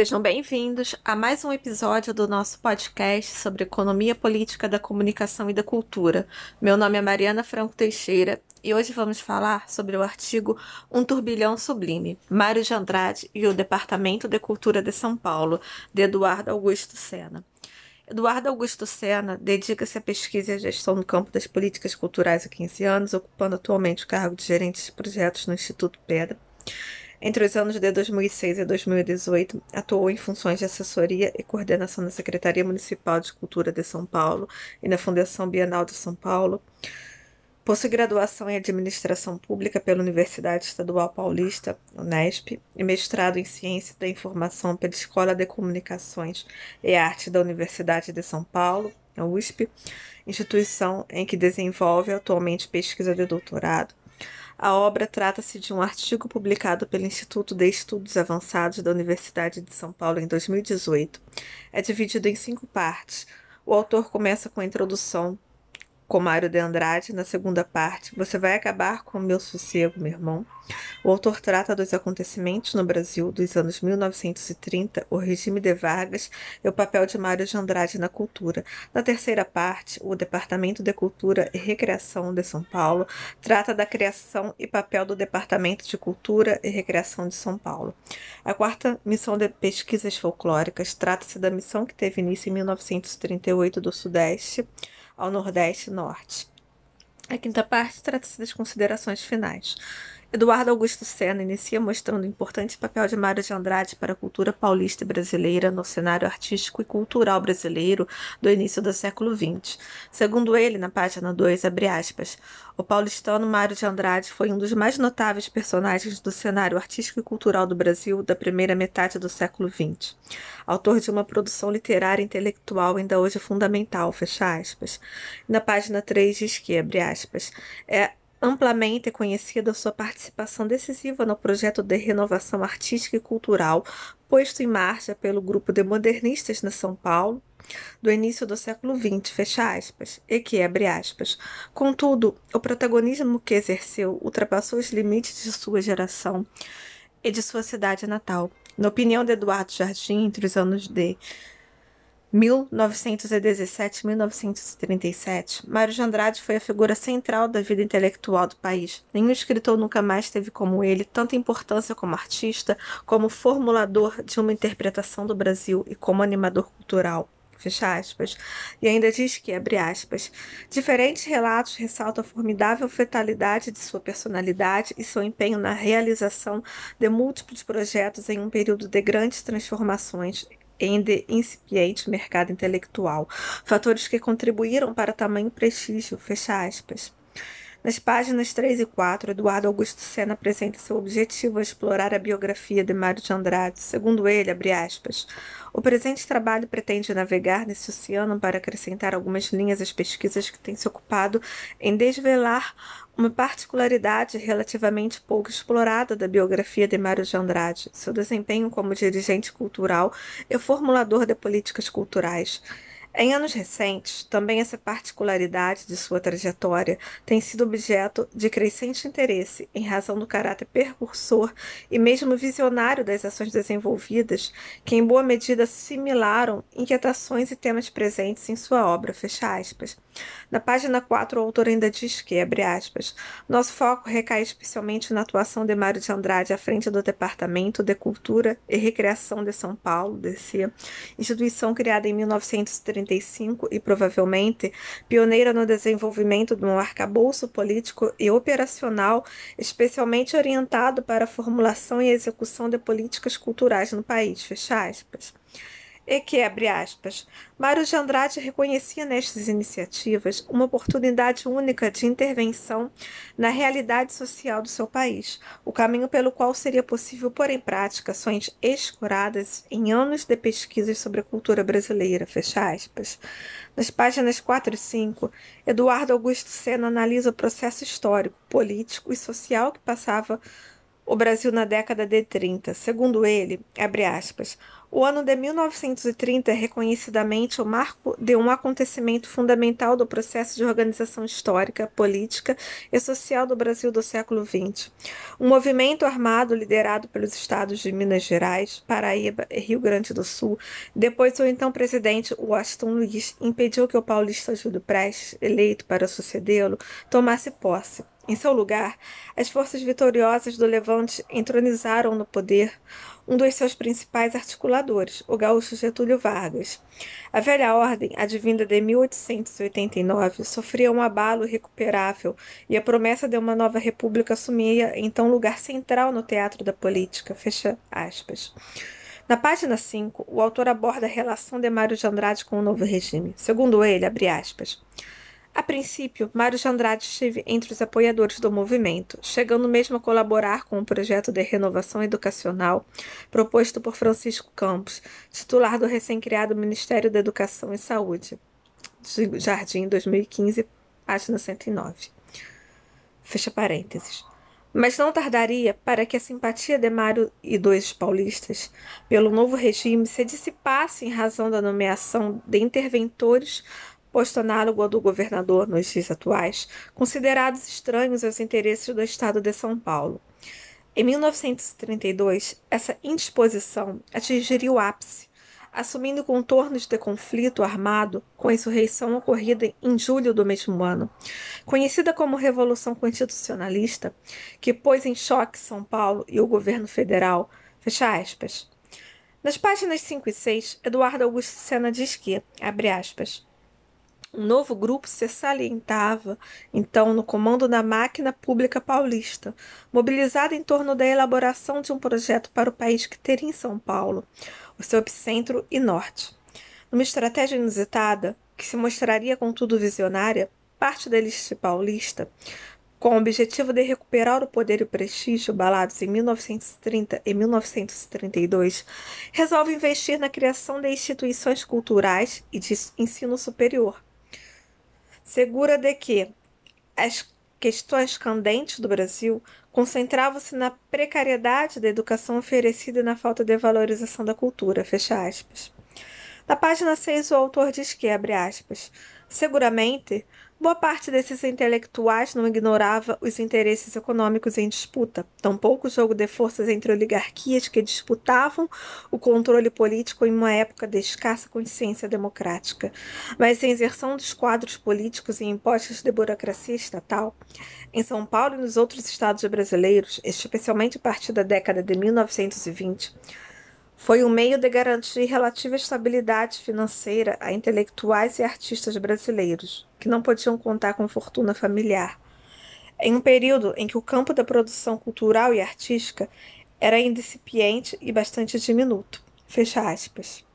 Sejam bem-vindos a mais um episódio do nosso podcast sobre economia política da comunicação e da cultura. Meu nome é Mariana Franco Teixeira e hoje vamos falar sobre o artigo Um Turbilhão Sublime, Mário de Andrade e o Departamento de Cultura de São Paulo, de Eduardo Augusto Sena. Eduardo Augusto Sena dedica-se à pesquisa e à gestão no campo das políticas culturais há 15 anos, ocupando atualmente o cargo de gerente de projetos no Instituto Pedra. Entre os anos de 2006 e 2018, atuou em funções de assessoria e coordenação na Secretaria Municipal de Cultura de São Paulo e na Fundação Bienal de São Paulo. Possui graduação em Administração Pública pela Universidade Estadual Paulista, Unesp, e mestrado em Ciência da Informação pela Escola de Comunicações e Arte da Universidade de São Paulo, USP, instituição em que desenvolve atualmente pesquisa de doutorado a obra trata-se de um artigo publicado pelo Instituto de Estudos Avançados da Universidade de São Paulo em 2018. É dividido em cinco partes. O autor começa com a introdução com Mário de Andrade, na segunda parte, Você vai acabar com meu sossego, meu irmão. O autor trata dos acontecimentos no Brasil dos anos 1930, o regime de Vargas e o papel de Mário de Andrade na cultura. Na terceira parte, o Departamento de Cultura e Recreação de São Paulo trata da criação e papel do Departamento de Cultura e Recreação de São Paulo. A quarta missão de pesquisas folclóricas trata-se da missão que teve início em 1938 do Sudeste ao Nordeste e Norte. A quinta parte trata-se das considerações finais. Eduardo Augusto Sena inicia mostrando o importante papel de Mário de Andrade para a cultura paulista e brasileira no cenário artístico e cultural brasileiro do início do século XX. Segundo ele, na página 2, abre aspas, o paulistano Mário de Andrade foi um dos mais notáveis personagens do cenário artístico e cultural do Brasil da primeira metade do século XX. Autor de uma produção literária e intelectual ainda hoje fundamental, fecha aspas. Na página 3 diz que, abre aspas, é amplamente conhecida sua participação decisiva no projeto de renovação artística e cultural posto em marcha pelo grupo de modernistas na São Paulo do início do século XX, fecha aspas, e que abre aspas. Contudo, o protagonismo que exerceu ultrapassou os limites de sua geração e de sua cidade natal. Na opinião de Eduardo Jardim, entre os anos de 1917-1937, Mário de Andrade foi a figura central da vida intelectual do país. Nenhum escritor nunca mais teve como ele tanta importância como artista, como formulador de uma interpretação do Brasil e como animador cultural. Fecha aspas. E ainda diz que, abre aspas, diferentes relatos ressaltam a formidável fetalidade de sua personalidade e seu empenho na realização de múltiplos projetos em um período de grandes transformações de incipiente mercado intelectual, fatores que contribuíram para tamanho prestígio, fecha aspas. Nas páginas 3 e 4, Eduardo Augusto Sena apresenta seu objetivo a explorar a biografia de Mário de Andrade. Segundo ele, abre aspas, o presente trabalho pretende navegar nesse oceano para acrescentar algumas linhas às pesquisas que têm se ocupado em desvelar uma particularidade relativamente pouco explorada da biografia de Mário de Andrade, seu desempenho como dirigente cultural e formulador de políticas culturais. Em anos recentes, também essa particularidade de sua trajetória tem sido objeto de crescente interesse em razão do caráter percursor e mesmo visionário das ações desenvolvidas, que em boa medida assimilaram inquietações e temas presentes em sua obra. Fecha aspas. Na página 4, o autor ainda diz que, abre aspas, nosso foco recai especialmente na atuação de Mário de Andrade à frente do Departamento de Cultura e Recreação de São Paulo, DC, instituição criada em 1935 e provavelmente pioneira no desenvolvimento de um arcabouço político e operacional especialmente orientado para a formulação e execução de políticas culturais no país. Fecha aspas e que, abre aspas, Mário de Andrade reconhecia nestas iniciativas uma oportunidade única de intervenção na realidade social do seu país, o caminho pelo qual seria possível pôr em prática ações escuradas em anos de pesquisas sobre a cultura brasileira, fecha aspas. Nas páginas 4 e 5, Eduardo Augusto Sena analisa o processo histórico, político e social que passava o Brasil na década de 30. Segundo ele, abre aspas, o ano de 1930 é reconhecidamente o marco de um acontecimento fundamental do processo de organização histórica, política e social do Brasil do século XX. Um movimento armado liderado pelos estados de Minas Gerais, Paraíba e Rio Grande do Sul, depois o então presidente Washington Luiz impediu que o paulista Júlio Prestes, eleito para sucedê-lo, tomasse posse. Em seu lugar, as forças vitoriosas do Levante entronizaram no poder um dos seus principais articuladores, o gaúcho Getúlio Vargas. A velha ordem, advinda de 1889, sofria um abalo irrecuperável e a promessa de uma nova república assumia então lugar central no teatro da política. Fecha aspas. Na página 5, o autor aborda a relação de Mário de Andrade com o novo regime. Segundo ele, abre aspas. A princípio, Mário de Andrade esteve entre os apoiadores do movimento, chegando mesmo a colaborar com o projeto de renovação educacional proposto por Francisco Campos, titular do recém-criado Ministério da Educação e Saúde, Jardim 2015, página 109. Fecha parênteses. Mas não tardaria para que a simpatia de Mário e dos paulistas pelo novo regime se dissipasse em razão da nomeação de interventores posto análogo ao do governador nos dias atuais, considerados estranhos aos interesses do Estado de São Paulo. Em 1932, essa indisposição atingiria o ápice, assumindo contornos de conflito armado com a insurreição ocorrida em julho do mesmo ano, conhecida como Revolução Constitucionalista, que pôs em choque São Paulo e o governo federal. Fecha aspas. Nas páginas 5 e 6, Eduardo Augusto Sena diz que, abre aspas, um novo grupo se salientava, então, no comando da máquina pública paulista, mobilizada em torno da elaboração de um projeto para o país que teria em São Paulo, o seu epicentro e norte. Numa estratégia inusitada, que se mostraria contudo visionária, parte da elite paulista, com o objetivo de recuperar o poder e o prestígio balados em 1930 e 1932, resolve investir na criação de instituições culturais e de ensino superior, segura de que as questões candentes do Brasil concentravam-se na precariedade da educação oferecida e na falta de valorização da cultura. Fecha aspas. Na página 6, o autor diz que, abre aspas, seguramente Boa parte desses intelectuais não ignorava os interesses econômicos em disputa, tampouco o jogo de forças entre oligarquias que disputavam o controle político em uma época de escassa consciência democrática, mas a inserção dos quadros políticos em impostos de burocracia estatal. Em São Paulo e nos outros estados brasileiros, especialmente a partir da década de 1920, foi um meio de garantir relativa estabilidade financeira a intelectuais e artistas brasileiros, que não podiam contar com fortuna familiar. Em um período em que o campo da produção cultural e artística era incipiente e bastante diminuto. Fecha aspas.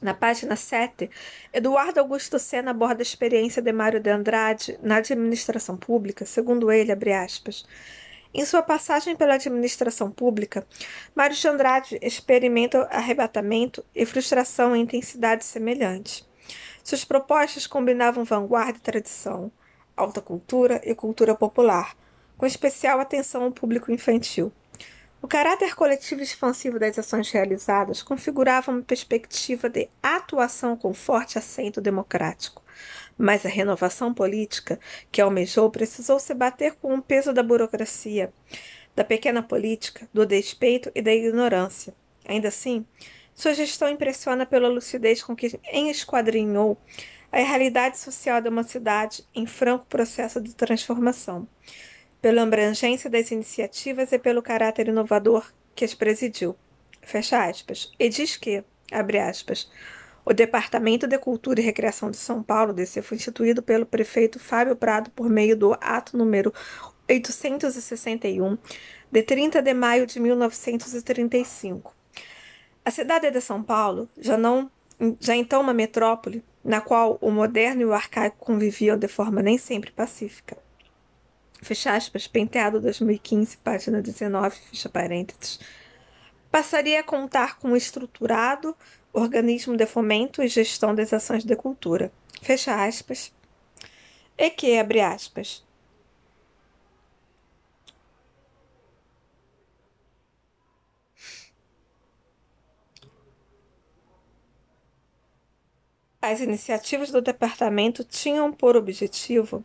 Na página 7, Eduardo Augusto Sena aborda a experiência de Mário de Andrade na administração pública, segundo ele, abre aspas, em sua passagem pela administração pública, Mário de Andrade experimenta arrebatamento e frustração em intensidade semelhante. Suas propostas combinavam vanguarda e tradição, alta cultura e cultura popular, com especial atenção ao público infantil. O caráter coletivo expansivo das ações realizadas configurava uma perspectiva de atuação com forte acento democrático. Mas a renovação política que almejou precisou se bater com o peso da burocracia, da pequena política, do despeito e da ignorância. Ainda assim, sua gestão impressiona pela lucidez com que esquadrinhou a realidade social de uma cidade em franco processo de transformação, pela abrangência das iniciativas e pelo caráter inovador que as presidiu. Fecha aspas. E diz que, abre aspas, o Departamento de Cultura e Recreação de São Paulo, DC, foi instituído pelo prefeito Fábio Prado por meio do ato número 861, de 30 de maio de 1935. A cidade de São Paulo, já não já então uma metrópole, na qual o moderno e o arcaico conviviam de forma nem sempre pacífica. Fecha aspas, Penteado 2015, página 19, fecha parênteses. Passaria a contar com um estruturado, Organismo de Fomento e Gestão das Ações de Cultura, fecha aspas, e que, abre aspas, As iniciativas do departamento tinham por objetivo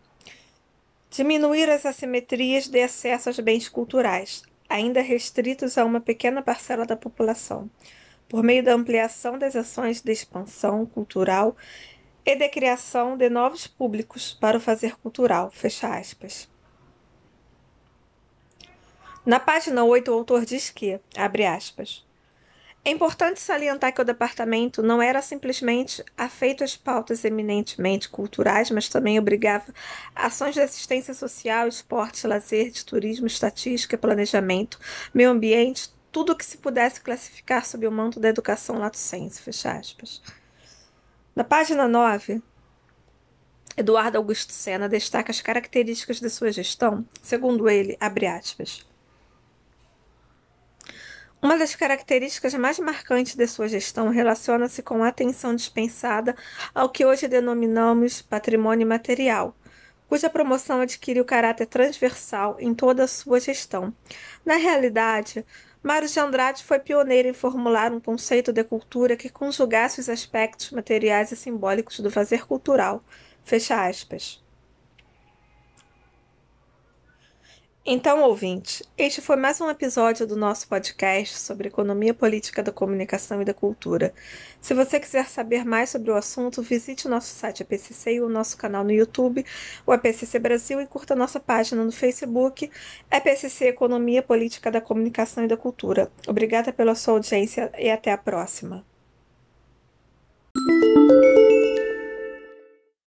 diminuir as assimetrias de acesso aos bens culturais, ainda restritos a uma pequena parcela da população, por meio da ampliação das ações de expansão cultural e de criação de novos públicos para o fazer cultural. Fecha aspas. Na página 8, o autor diz que, abre aspas, é importante salientar que o departamento não era simplesmente afeito às pautas eminentemente culturais, mas também obrigava ações de assistência social, esporte, lazer, de turismo, estatística, planejamento, meio ambiente, tudo o que se pudesse classificar sob o manto da educação lato sensu, fecha aspas. Na página 9, Eduardo Augusto Sena destaca as características de sua gestão, segundo ele, abre aspas, uma das características mais marcantes de sua gestão relaciona-se com a atenção dispensada ao que hoje denominamos patrimônio material, cuja promoção adquiriu caráter transversal em toda a sua gestão. Na realidade, Mário de Andrade foi pioneiro em formular um conceito de cultura que conjugasse os aspectos materiais e simbólicos do fazer cultural. Fecha aspas. Então, ouvinte, este foi mais um episódio do nosso podcast sobre economia política da comunicação e da cultura. Se você quiser saber mais sobre o assunto, visite o nosso site EPCC e o nosso canal no YouTube, o EPCC Brasil, e curta nossa página no Facebook, EPCC Economia Política da Comunicação e da Cultura. Obrigada pela sua audiência e até a próxima.